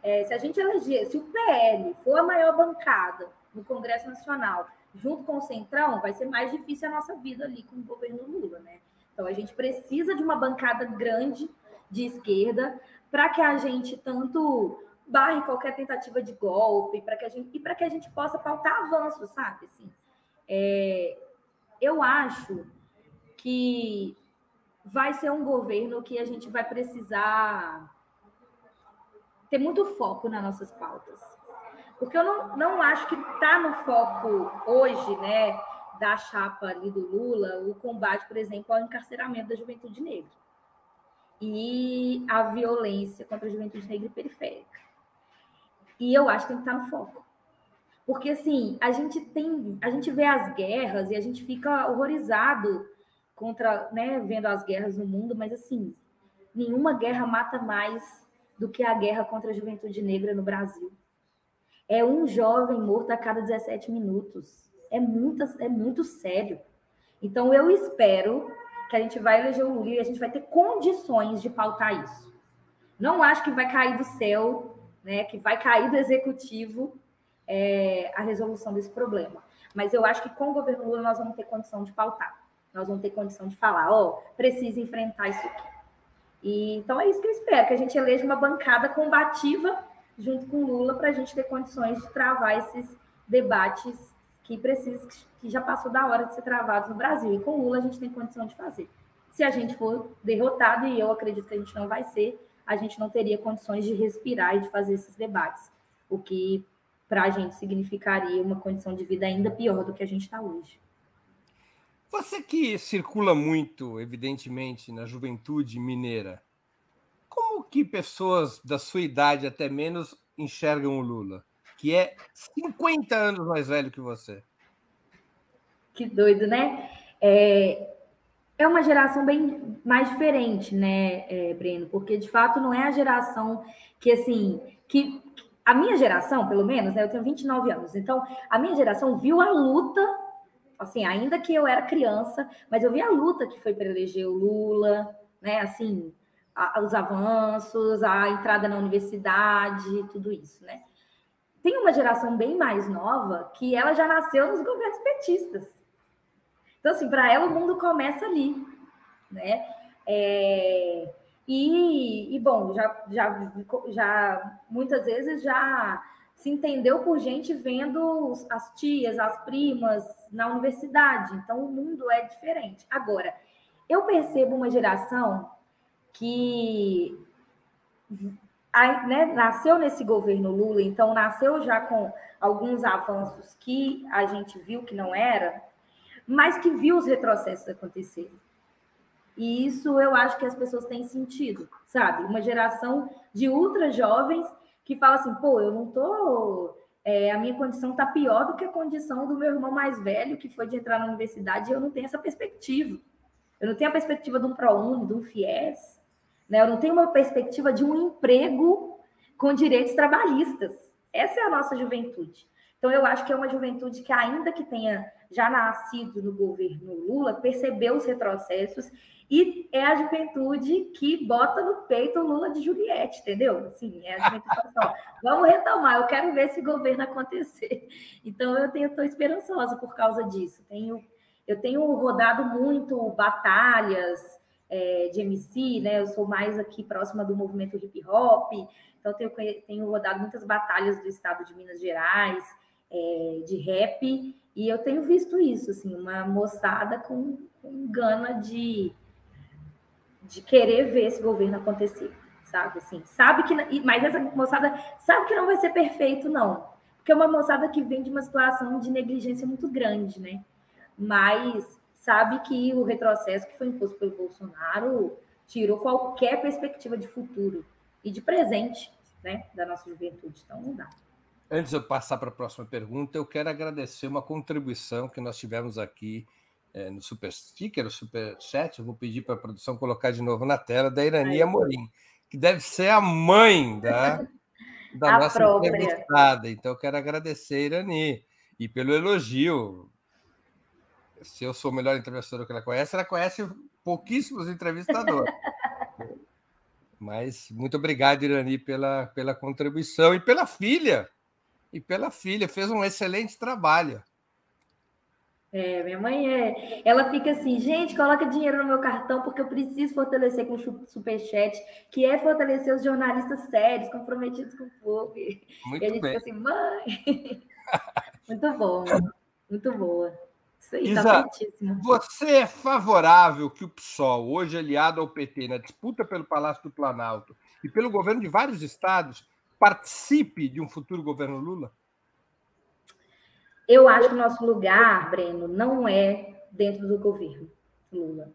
é, se a gente eleger, se o PL for a maior bancada no Congresso Nacional, junto com o Centrão, vai ser mais difícil a nossa vida ali com o governo Lula, né? Então a gente precisa de uma bancada grande de esquerda para que a gente tanto barre qualquer tentativa de golpe, para que a gente e para que a gente possa pautar avanços, sabe? Assim, é, eu acho que vai ser um governo que a gente vai precisar ter muito foco nas nossas pautas. Porque eu não, não acho que está no foco hoje, né, da chapa ali do Lula, o combate, por exemplo, ao encarceramento da juventude negra e a violência contra a juventude negra e periférica. E eu acho que tem que estar no foco. Porque assim, a gente tem, a gente vê as guerras e a gente fica horrorizado contra, né, vendo as guerras no mundo, mas assim, nenhuma guerra mata mais do que a guerra contra a juventude negra no Brasil. É um jovem morto a cada 17 minutos. É muito, é muito sério. Então eu espero que a gente vai eleger o Lula e a gente vai ter condições de pautar isso. Não acho que vai cair do céu, né, que vai cair do executivo é, a resolução desse problema. Mas eu acho que com o governo Lula nós vamos ter condição de pautar. Nós vamos ter condição de falar, ó, oh, precisa enfrentar isso aqui. E, então é isso que eu espero, que a gente eleja uma bancada combativa junto com Lula para a gente ter condições de travar esses debates que precisa, que já passou da hora de ser travados no Brasil. E com o Lula a gente tem condição de fazer. Se a gente for derrotado, e eu acredito que a gente não vai ser, a gente não teria condições de respirar e de fazer esses debates. O que para a gente significaria uma condição de vida ainda pior do que a gente está hoje. Você que circula muito, evidentemente, na juventude mineira, como que pessoas da sua idade, até menos, enxergam o Lula? Que é 50 anos mais velho que você. Que doido, né? É, é uma geração bem mais diferente, né, é, Breno? Porque de fato não é a geração que assim, que a minha geração, pelo menos, né, eu tenho 29 anos. Então, a minha geração viu a luta, assim, ainda que eu era criança, mas eu vi a luta que foi para eleger o Lula, né, assim, a, os avanços, a entrada na universidade, tudo isso, né? Tem uma geração bem mais nova que ela já nasceu nos governos petistas. Então, assim, para ela o mundo começa ali, né? É, e, e, bom, já, já, já muitas vezes já se entendeu por gente vendo as tias, as primas na universidade. Então, o mundo é diferente. Agora, eu percebo uma geração que né, nasceu nesse governo Lula, então nasceu já com alguns avanços que a gente viu que não era, mas que viu os retrocessos acontecerem. E isso eu acho que as pessoas têm sentido, sabe? Uma geração de ultra jovens que fala assim, pô, eu não tô. É, a minha condição tá pior do que a condição do meu irmão mais velho, que foi de entrar na universidade, e eu não tenho essa perspectiva. Eu não tenho a perspectiva de um ProUni, de um FIES, né? Eu não tenho uma perspectiva de um emprego com direitos trabalhistas. Essa é a nossa juventude. Então, eu acho que é uma juventude que, ainda que tenha já nascido no governo Lula, percebeu os retrocessos e é a juventude que bota no peito o Lula de Juliette, entendeu? Assim, é a juventude que fala, assim, vamos retomar, eu quero ver esse governo acontecer. Então, eu estou esperançosa por causa disso. Tenho, eu tenho rodado muito batalhas, é, de MC, né? Eu sou mais aqui próxima do movimento hip hop, então tenho, tenho rodado muitas batalhas do estado de Minas Gerais, é, de rap, e eu tenho visto isso, assim, uma moçada com, com gana de, de querer ver esse governo acontecer, sabe? Assim, sabe que. Mas essa moçada sabe que não vai ser perfeito, não. Porque é uma moçada que vem de uma situação de negligência muito grande, né? Mas sabe que o retrocesso que foi imposto pelo Bolsonaro tirou qualquer perspectiva de futuro e de presente, né, da nossa juventude. Então não dá. Antes de eu passar para a próxima pergunta, eu quero agradecer uma contribuição que nós tivemos aqui é, no Super Sticker, no Super Chat. Eu vou pedir para a produção colocar de novo na tela, da Irani Amorim, que deve ser a mãe da, da nossa própria. entrevistada. Então, eu quero agradecer a Irani e pelo elogio. Se eu sou o melhor entrevistador que ela conhece, ela conhece pouquíssimos entrevistadores. Mas muito obrigado, Irani, pela, pela contribuição e pela filha e pela filha. Fez um excelente trabalho. É, minha mãe é. Ela fica assim, gente, coloca dinheiro no meu cartão porque eu preciso fortalecer com o superchat, que é fortalecer os jornalistas sérios, comprometidos com o povo. Muito e a gente bem. fica assim, mãe. muito bom, muito boa. Isso aí, tá Isa, tá você é favorável que o PSOL, hoje aliado ao PT, na disputa pelo Palácio do Planalto e pelo governo de vários estados, participe de um futuro governo Lula? Eu acho que o nosso lugar, Breno, não é dentro do governo Lula.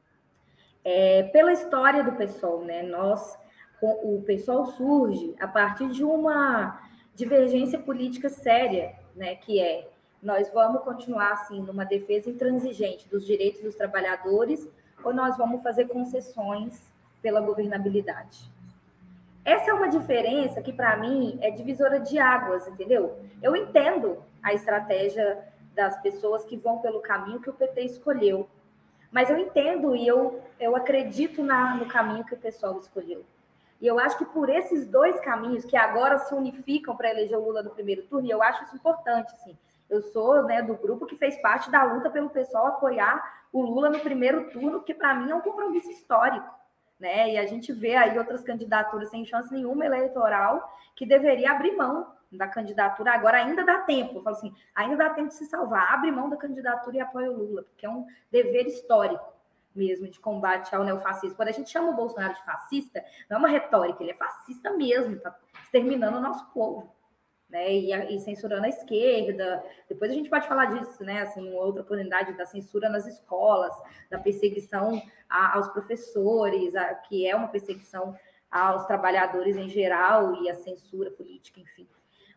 É, pela história do PSOL, né? Nós, o PSOL surge a partir de uma divergência política séria, né? Que é nós vamos continuar assim numa defesa intransigente dos direitos dos trabalhadores ou nós vamos fazer concessões pela governabilidade. Essa é uma diferença que, para mim, é divisora de águas, entendeu? Eu entendo a estratégia das pessoas que vão pelo caminho que o PT escolheu, mas eu entendo e eu, eu acredito na, no caminho que o pessoal escolheu. E eu acho que por esses dois caminhos que agora se unificam para eleger o Lula no primeiro turno, e eu acho isso importante, assim. Eu sou né, do grupo que fez parte da luta pelo pessoal apoiar o Lula no primeiro turno, que para mim é um compromisso histórico né? E a gente vê aí outras candidaturas sem chance nenhuma eleitoral que deveria abrir mão da candidatura. Agora ainda dá tempo, eu falo assim, ainda dá tempo de se salvar. Abre mão da candidatura e apoia o Lula, porque é um dever histórico mesmo de combate ao neofascismo. Quando a gente chama o Bolsonaro de fascista, não é uma retórica, ele é fascista mesmo, está exterminando o nosso povo né? E, e, censurando a esquerda. Depois a gente pode falar disso, né? Assim, outra oportunidade da censura nas escolas, da perseguição a, aos professores, a, que é uma perseguição aos trabalhadores em geral e a censura política, enfim.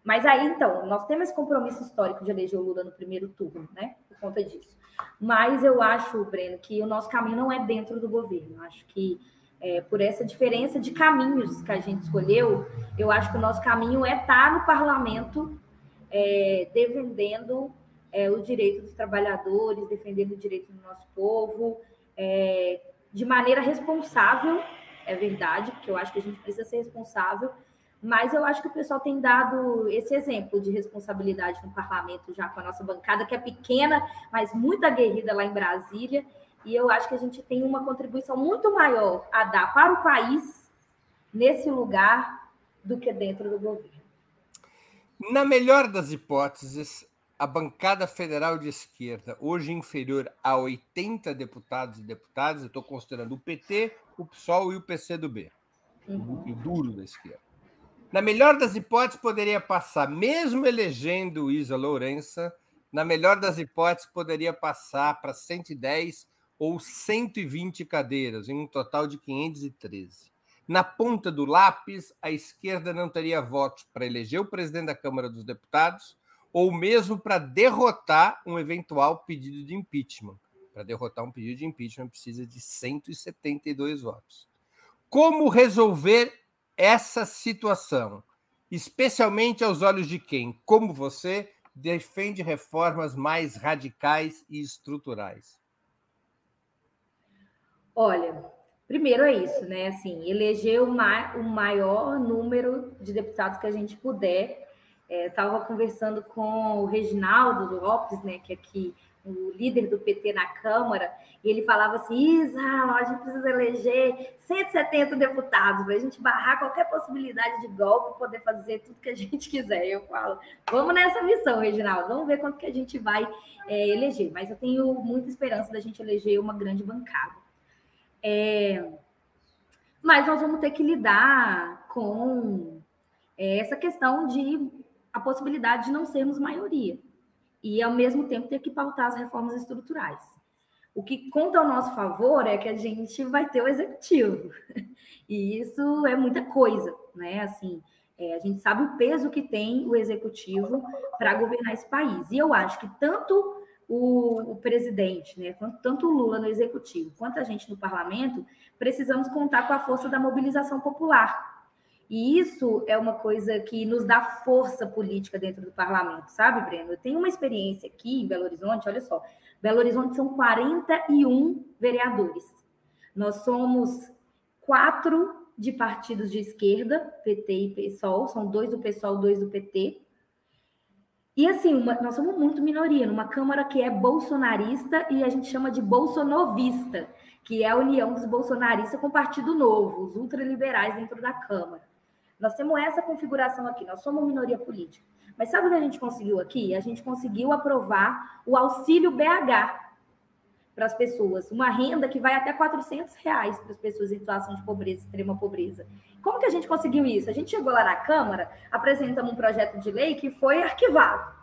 Mas aí, então, nós temos esse compromisso histórico de eleger o Lula no primeiro turno, né? Por conta disso. Mas eu acho, Breno, que o nosso caminho não é dentro do governo. Acho que é, por essa diferença de caminhos que a gente escolheu, eu acho que o nosso caminho é estar no parlamento é, defendendo é, o direito dos trabalhadores, defendendo o direito do nosso povo, é, de maneira responsável, é verdade, porque eu acho que a gente precisa ser responsável, mas eu acho que o pessoal tem dado esse exemplo de responsabilidade no parlamento já com a nossa bancada, que é pequena, mas muito aguerrida lá em Brasília, e eu acho que a gente tem uma contribuição muito maior a dar para o país nesse lugar do que dentro do governo. Na melhor das hipóteses, a bancada federal de esquerda, hoje inferior a 80 deputados e deputadas, eu estou considerando o PT, o PSOL e o PCdoB, uhum. o duro da esquerda. Na melhor das hipóteses, poderia passar, mesmo elegendo Isa Lourença, na melhor das hipóteses, poderia passar para 110 ou 120 cadeiras, em um total de 513. Na ponta do lápis, a esquerda não teria votos para eleger o presidente da Câmara dos Deputados ou mesmo para derrotar um eventual pedido de impeachment. Para derrotar um pedido de impeachment precisa de 172 votos. Como resolver essa situação, especialmente aos olhos de quem, como você, defende reformas mais radicais e estruturais? Olha, primeiro é isso, né? Assim, eleger o, ma o maior número de deputados que a gente puder. Estava é, conversando com o Reginaldo Lopes, né, que é aqui o líder do PT na Câmara, e ele falava assim: Isa, a gente precisa eleger 170 deputados para a gente barrar qualquer possibilidade de golpe, poder fazer tudo que a gente quiser. Eu falo: vamos nessa missão, Reginaldo, vamos ver quanto que a gente vai é, eleger. Mas eu tenho muita esperança da gente eleger uma grande bancada. É... Mas nós vamos ter que lidar com é, essa questão de a possibilidade de não sermos maioria e, ao mesmo tempo, ter que pautar as reformas estruturais. O que conta ao nosso favor é que a gente vai ter o executivo. E isso é muita coisa, né? Assim, é, a gente sabe o peso que tem o executivo para governar esse país. E eu acho que tanto o, o presidente, né, tanto o Lula no executivo, quanto a gente no parlamento, precisamos contar com a força da mobilização popular. E isso é uma coisa que nos dá força política dentro do parlamento, sabe, Breno? Eu tenho uma experiência aqui em Belo Horizonte, olha só. Belo Horizonte são 41 vereadores. Nós somos quatro de partidos de esquerda, PT e PSOL, são dois do PSOL, dois do PT. E assim, uma, nós somos muito minoria, numa Câmara que é bolsonarista e a gente chama de bolsonovista, que é a união dos bolsonaristas com o Partido Novo, os ultraliberais dentro da Câmara. Nós temos essa configuração aqui, nós somos minoria política. Mas sabe o que a gente conseguiu aqui? A gente conseguiu aprovar o auxílio BH para as pessoas, uma renda que vai até 400 reais para as pessoas em situação de pobreza, extrema pobreza. Como que a gente conseguiu isso? A gente chegou lá na Câmara, apresentamos um projeto de lei que foi arquivado.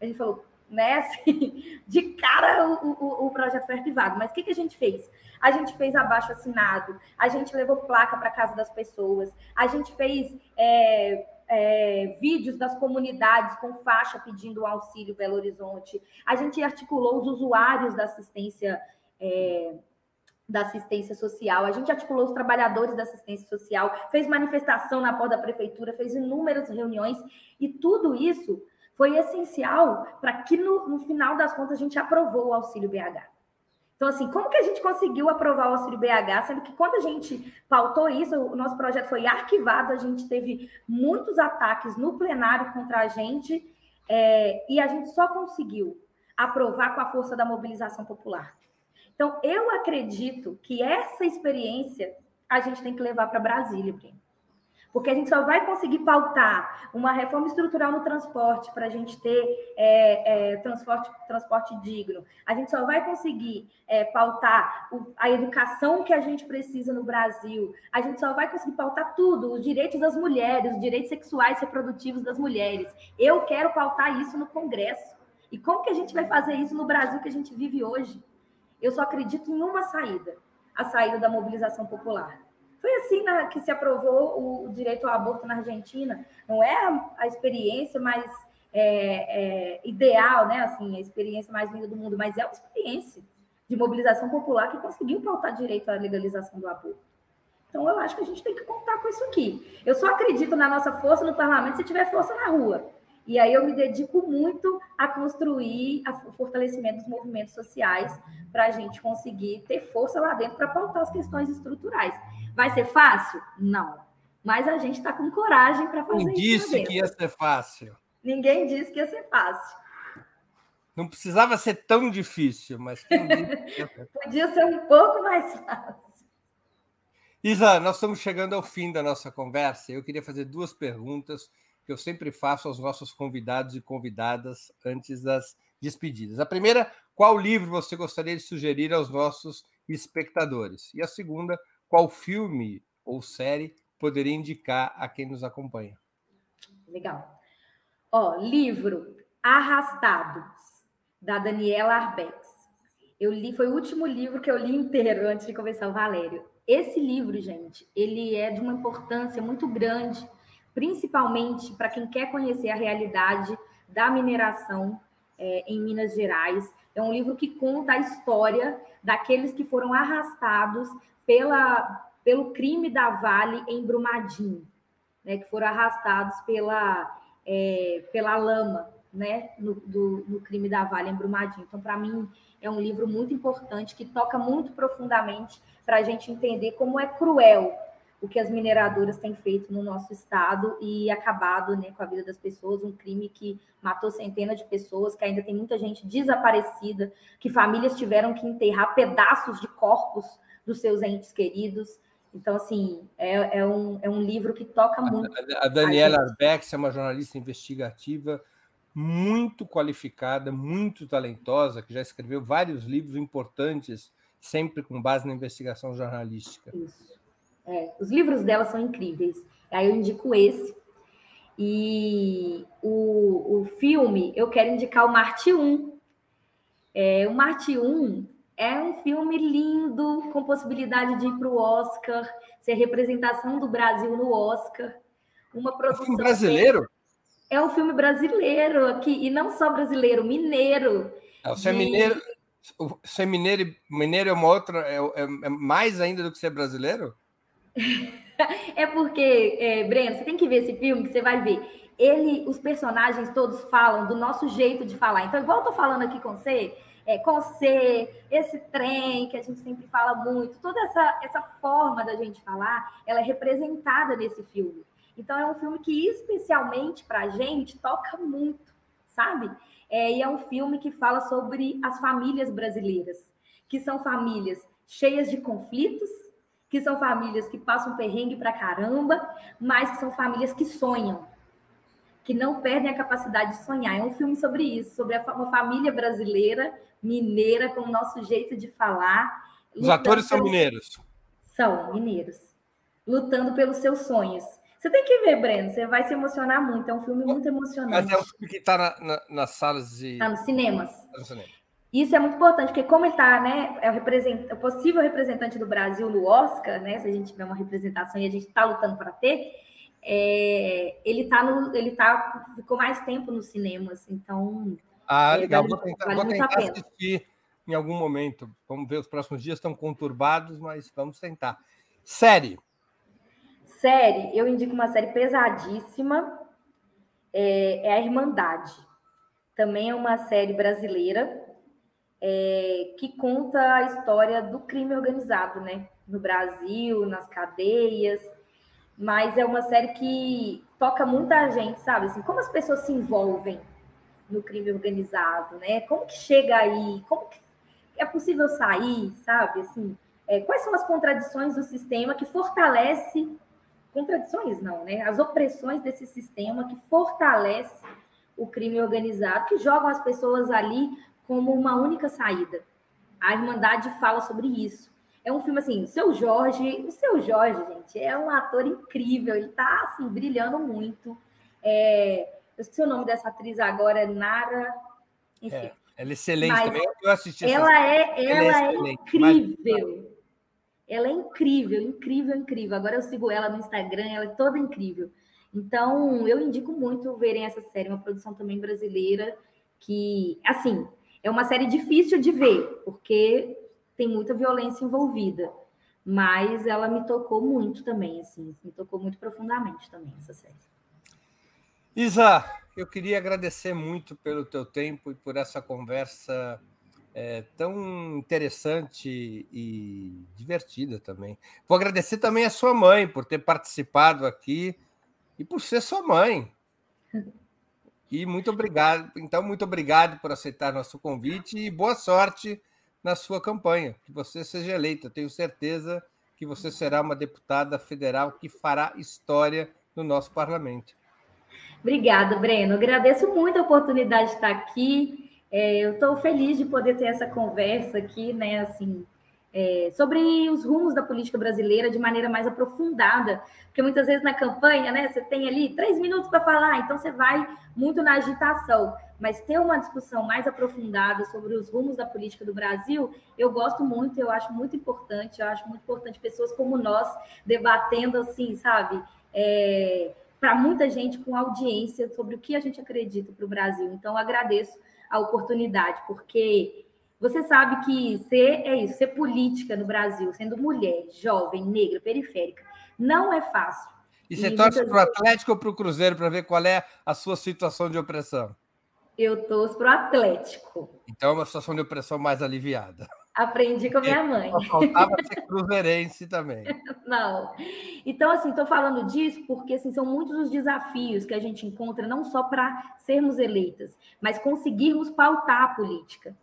A gente falou, né, assim, de cara o, o, o projeto foi arquivado. Mas o que, que a gente fez? A gente fez abaixo assinado, a gente levou placa para casa das pessoas, a gente fez é, é, vídeos das comunidades com faixa pedindo auxílio Belo Horizonte. A gente articulou os usuários da assistência é, da assistência social, a gente articulou os trabalhadores da assistência social, fez manifestação na porta da prefeitura, fez inúmeras reuniões e tudo isso foi essencial para que no, no final das contas a gente aprovou o auxílio BH. Então, assim, como que a gente conseguiu aprovar o auxílio BH, sendo que quando a gente pautou isso, o nosso projeto foi arquivado, a gente teve muitos ataques no plenário contra a gente, é, e a gente só conseguiu aprovar com a força da mobilização popular. Então, eu acredito que essa experiência a gente tem que levar para Brasília, Breno. Porque a gente só vai conseguir pautar uma reforma estrutural no transporte para a gente ter é, é, transporte, transporte digno. A gente só vai conseguir é, pautar o, a educação que a gente precisa no Brasil. A gente só vai conseguir pautar tudo, os direitos das mulheres, os direitos sexuais e reprodutivos das mulheres. Eu quero pautar isso no Congresso. E como que a gente vai fazer isso no Brasil que a gente vive hoje? Eu só acredito em uma saída, a saída da mobilização popular. Foi assim na, que se aprovou o direito ao aborto na Argentina. Não é a, a experiência mais é, é, ideal, né? Assim, a experiência mais linda do mundo, mas é uma experiência de mobilização popular que conseguiu pautar direito à legalização do aborto. Então, eu acho que a gente tem que contar com isso aqui. Eu só acredito na nossa força no parlamento se tiver força na rua. E aí eu me dedico muito a construir o fortalecimento dos movimentos sociais para a gente conseguir ter força lá dentro para pautar as questões estruturais. Vai ser fácil? Não. Mas a gente está com coragem para fazer Quem isso. disse que ia ser fácil? Ninguém disse que ia ser fácil. Não precisava ser tão difícil, mas podia ser um pouco mais fácil. Isa, nós estamos chegando ao fim da nossa conversa. Eu queria fazer duas perguntas que eu sempre faço aos nossos convidados e convidadas antes das despedidas. A primeira, qual livro você gostaria de sugerir aos nossos espectadores? E a segunda, qual filme ou série poderia indicar a quem nos acompanha? Legal. Ó, livro Arrastados, da Daniela Arbex. Eu li, foi o último livro que eu li inteiro antes de começar o Valério. Esse livro, gente, ele é de uma importância muito grande, principalmente para quem quer conhecer a realidade da mineração é, em Minas Gerais. É um livro que conta a história daqueles que foram arrastados pela, pelo crime da Vale em Brumadinho, né, que foram arrastados pela, é, pela lama né, no, do, no crime da Vale em Brumadinho. Então, para mim, é um livro muito importante que toca muito profundamente para a gente entender como é cruel o que as mineradoras têm feito no nosso estado e acabado né, com a vida das pessoas, um crime que matou centenas de pessoas, que ainda tem muita gente desaparecida, que famílias tiveram que enterrar pedaços de corpos dos seus entes queridos. Então, assim, é, é, um, é um livro que toca muito. A, a Daniela Arbex é uma jornalista investigativa muito qualificada, muito talentosa, que já escreveu vários livros importantes, sempre com base na investigação jornalística. Isso. É, os livros dela são incríveis. Aí eu indico esse. E o, o filme, eu quero indicar o Marte 1. É, o Marte 1 é um filme lindo, com possibilidade de ir para o Oscar, ser representação do Brasil no Oscar. Uma produção. É um filme brasileiro? É um filme brasileiro aqui, e não só brasileiro, mineiro. É, você é de... é mineiro. Ser mineiro, mineiro é uma outra. É, é, é mais ainda do que ser brasileiro? é porque, é, Breno, você tem que ver esse filme que você vai ver. Ele, os personagens todos falam do nosso jeito de falar. Então, igual eu tô falando aqui com você, é, com você, esse trem que a gente sempre fala muito, toda essa, essa forma da gente falar, ela é representada nesse filme. Então, é um filme que, especialmente para gente, toca muito, sabe? É, e é um filme que fala sobre as famílias brasileiras, que são famílias cheias de conflitos, que são famílias que passam perrengue para caramba, mas que são famílias que sonham, que não perdem a capacidade de sonhar. É um filme sobre isso, sobre uma família brasileira, mineira, com o nosso jeito de falar. Os atores são mineiros. São mineiros. Lutando pelos seus sonhos. Você tem que ver, Breno, você vai se emocionar muito. É um filme muito emocionante. Mas é um filme que está na, na, nas salas de. Está nos cinemas. Tá no cinema. Isso é muito importante, porque como ele está, né, é o, represent... o possível representante do Brasil no Oscar, né, se a gente tiver uma representação e a gente está lutando para ter, é... ele tá no, ele tá, ficou mais tempo nos cinemas, então. Ah, é, legal. Vale, vou tentar, vale vou tentar assistir em algum momento. Vamos ver, os próximos dias estão conturbados, mas vamos tentar. Série. Série, eu indico uma série pesadíssima, é, é a Irmandade. Também é uma série brasileira, é, que conta a história do crime organizado, né? No Brasil, nas cadeias. Mas é uma série que toca muita gente, sabe? Assim, como as pessoas se envolvem no crime organizado, né? Como que chega aí? Como que é possível sair, sabe? Assim, é, quais são as contradições do sistema que fortalece contradições não, né? As opressões desse sistema que fortalece o crime organizado, que jogam as pessoas ali como uma única saída. A Irmandade fala sobre isso. É um filme assim, o seu Jorge, o seu Jorge, gente, é um ator incrível, ele tá assim, brilhando muito. É, eu esqueci o nome dessa atriz agora, Nara. Enfim. É, ela é excelente Mas também. Eu assisti ela é, ela, ela é, é incrível. Ela é incrível, incrível, incrível. Agora eu sigo ela no Instagram, ela é toda incrível. Então, eu indico muito verem essa série, uma produção também brasileira, que, assim, é uma série difícil de ver, porque tem muita violência envolvida. Mas ela me tocou muito também, assim, me tocou muito profundamente também essa série. Isa, eu queria agradecer muito pelo teu tempo e por essa conversa é, tão interessante e divertida também. Vou agradecer também a sua mãe por ter participado aqui e por ser sua mãe. E muito obrigado. Então, muito obrigado por aceitar nosso convite e boa sorte na sua campanha. Que você seja eleita. Tenho certeza que você será uma deputada federal que fará história no nosso parlamento. Obrigada, Breno. Agradeço muito a oportunidade de estar aqui. É, eu estou feliz de poder ter essa conversa aqui, né? Assim, é, sobre os rumos da política brasileira de maneira mais aprofundada, porque muitas vezes na campanha, né, você tem ali três minutos para falar, então você vai muito na agitação, mas ter uma discussão mais aprofundada sobre os rumos da política do Brasil, eu gosto muito, eu acho muito importante, eu acho muito importante pessoas como nós debatendo assim, sabe, é, para muita gente com audiência sobre o que a gente acredita para o Brasil. Então, agradeço a oportunidade, porque você sabe que ser é isso, ser política no Brasil, sendo mulher, jovem, negra, periférica, não é fácil. E você e torce para o Atlético ou para o Cruzeiro para ver qual é a sua situação de opressão? Eu torço para o Atlético. Então é uma situação de opressão mais aliviada. Aprendi com a minha mãe. Só faltava ser cruzeirense também. Não. Então, assim, estou falando disso porque assim, são muitos os desafios que a gente encontra, não só para sermos eleitas, mas conseguirmos pautar a política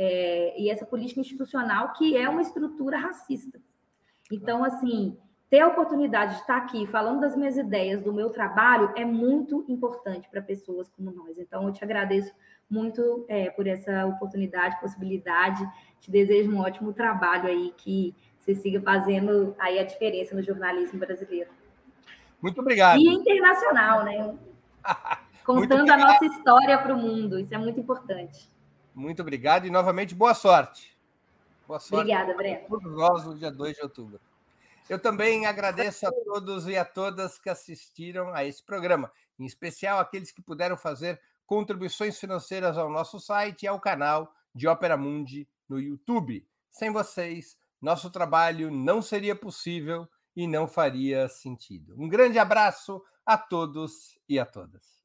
é, e essa política institucional que é uma estrutura racista. Então, assim, ter a oportunidade de estar aqui falando das minhas ideias, do meu trabalho, é muito importante para pessoas como nós. Então, eu te agradeço muito é, por essa oportunidade, possibilidade. Te desejo um ótimo trabalho aí, que você siga fazendo aí a diferença no jornalismo brasileiro. Muito obrigado. E internacional, né? Contando a nossa história para o mundo, isso é muito importante. Muito obrigado e novamente boa sorte. Boa sorte. Obrigada, Breno. Todos nós no dia 2 de outubro. Eu também agradeço a todos e a todas que assistiram a esse programa, em especial aqueles que puderam fazer contribuições financeiras ao nosso site e ao canal de Ópera Mundi no YouTube. Sem vocês, nosso trabalho não seria possível e não faria sentido. Um grande abraço a todos e a todas.